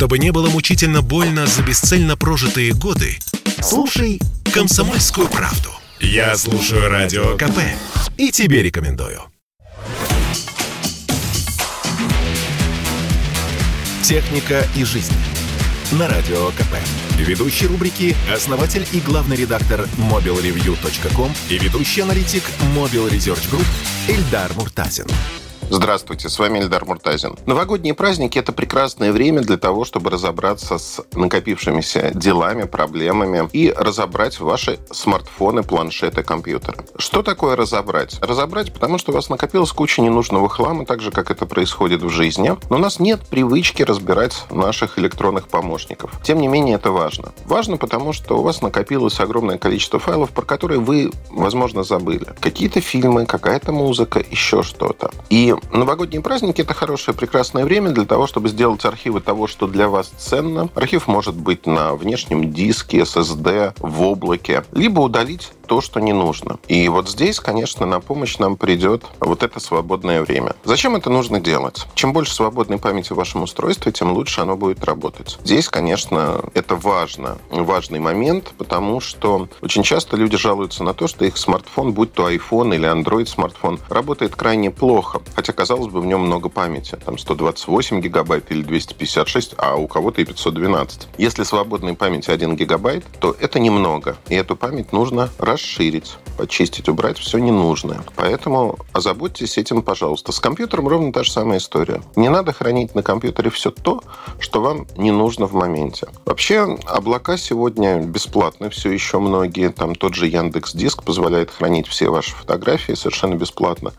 Чтобы не было мучительно больно за бесцельно прожитые годы, слушай «Комсомольскую правду». Я слушаю Радио КП и тебе рекомендую. «Техника и жизнь» на Радио КП. Ведущий рубрики – основатель и главный редактор mobilreview.com и ведущий аналитик Mobile Research Group Эльдар Муртазин. Здравствуйте, с вами Эльдар Муртазин. Новогодние праздники – это прекрасное время для того, чтобы разобраться с накопившимися делами, проблемами и разобрать ваши смартфоны, планшеты, компьютеры. Что такое разобрать? Разобрать, потому что у вас накопилась куча ненужного хлама, так же, как это происходит в жизни. Но у нас нет привычки разбирать наших электронных помощников. Тем не менее, это важно. Важно, потому что у вас накопилось огромное количество файлов, про которые вы, возможно, забыли. Какие-то фильмы, какая-то музыка, еще что-то. И новогодние праздники – это хорошее, прекрасное время для того, чтобы сделать архивы того, что для вас ценно. Архив может быть на внешнем диске, SSD, в облаке, либо удалить то, что не нужно. И вот здесь, конечно, на помощь нам придет вот это свободное время. Зачем это нужно делать? Чем больше свободной памяти в вашем устройстве, тем лучше оно будет работать. Здесь, конечно, это важно, важный момент, потому что очень часто люди жалуются на то, что их смартфон, будь то iPhone или Android смартфон, работает крайне плохо. Хотя, казалось бы, в нем много памяти. Там 128 гигабайт или 256, а у кого-то и 512. Если свободной памяти 1 гигабайт, то это немного. И эту память нужно расширить расширить, почистить, убрать все ненужное. Поэтому озаботьтесь этим, пожалуйста. С компьютером ровно та же самая история. Не надо хранить на компьютере все то, что вам не нужно в моменте. Вообще, облака сегодня бесплатны все еще многие. Там тот же Яндекс Диск позволяет хранить все ваши фотографии совершенно бесплатно.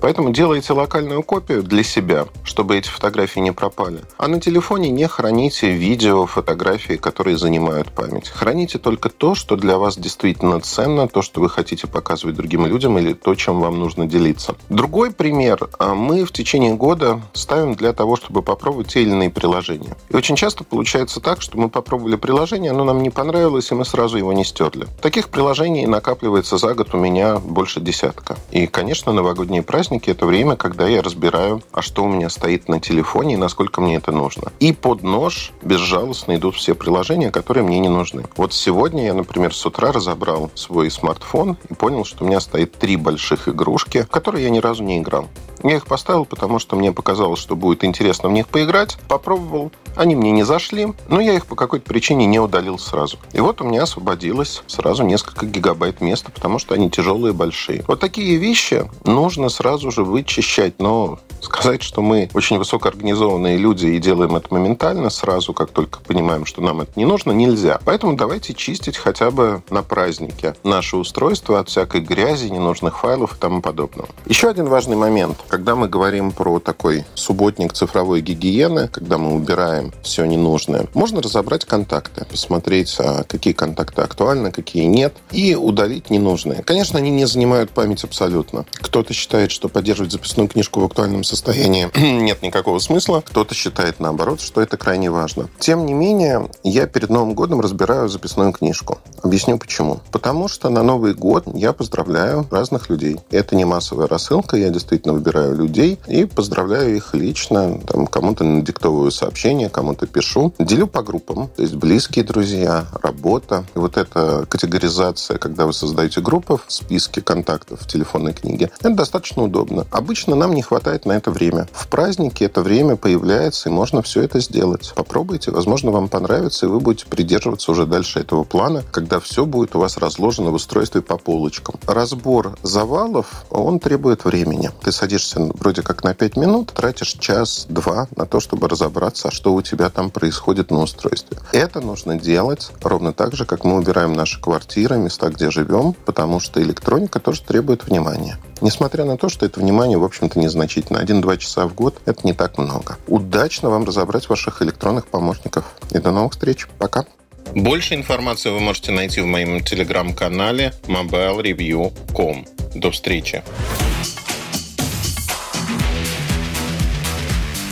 Поэтому делайте локальную копию для себя, чтобы эти фотографии не пропали. А на телефоне не храните видео, фотографии, которые занимают память. Храните только то, что для вас действительно ценно, то, что вы хотите показывать другим людям или то, чем вам нужно делиться. Другой пример. А, мы в течение года ставим для того, чтобы попробовать те или иные приложения. И очень часто получается так, что мы попробовали приложение, оно нам не понравилось, и мы сразу его не стерли. Таких приложений накапливается за год у меня больше десятка. И, конечно, новогодние праздники – это время, когда я разбираю, а что у меня стоит на телефоне и насколько мне это нужно. И под нож безжалостно идут все приложения, которые мне не нужны. Вот сегодня я, например, с утра разобрал свой смартфон и понял, что у меня стоит три больших игрушки, в которые я ни разу не играл. Я их поставил, потому что мне показалось, что будет интересно в них поиграть. Попробовал. Они мне не зашли, но я их по какой-то причине не удалил сразу. И вот у меня освободилось сразу несколько гигабайт места, потому что они тяжелые, большие. Вот такие вещи нужно сразу же вычищать. Но сказать, что мы очень высокоорганизованные люди и делаем это моментально, сразу, как только понимаем, что нам это не нужно, нельзя. Поэтому давайте чистить хотя бы на празднике наше устройство от всякой грязи, ненужных файлов и тому подобного. Еще один важный момент. Когда мы говорим про такой субботник цифровой гигиены, когда мы убираем все ненужное, можно разобрать контакты, посмотреть, а какие контакты актуальны, какие нет, и удалить ненужные. Конечно, они не занимают память абсолютно. Кто-то считает, что поддерживать записную книжку в актуальном состоянии нет никакого смысла, кто-то считает наоборот, что это крайне важно. Тем не менее, я перед Новым годом разбираю записную книжку. Объясню почему. Потому что на Новый год я поздравляю разных людей. Это не массовая рассылка, я действительно выбираю собираю людей и поздравляю их лично. Там, кому-то надиктовываю сообщения, кому-то пишу. Делю по группам. То есть близкие друзья, работа. И вот эта категоризация, когда вы создаете группы в списке контактов в телефонной книге, это достаточно удобно. Обычно нам не хватает на это время. В празднике это время появляется, и можно все это сделать. Попробуйте, возможно, вам понравится, и вы будете придерживаться уже дальше этого плана, когда все будет у вас разложено в устройстве по полочкам. Разбор завалов, он требует времени. Ты садишься садишься вроде как на 5 минут, тратишь час-два на то, чтобы разобраться, что у тебя там происходит на устройстве. Это нужно делать ровно так же, как мы убираем наши квартиры, места, где живем, потому что электроника тоже требует внимания. Несмотря на то, что это внимание, в общем-то, незначительно. Один-два часа в год – это не так много. Удачно вам разобрать ваших электронных помощников. И до новых встреч. Пока. Больше информации вы можете найти в моем телеграм-канале mobilereview.com. До встречи.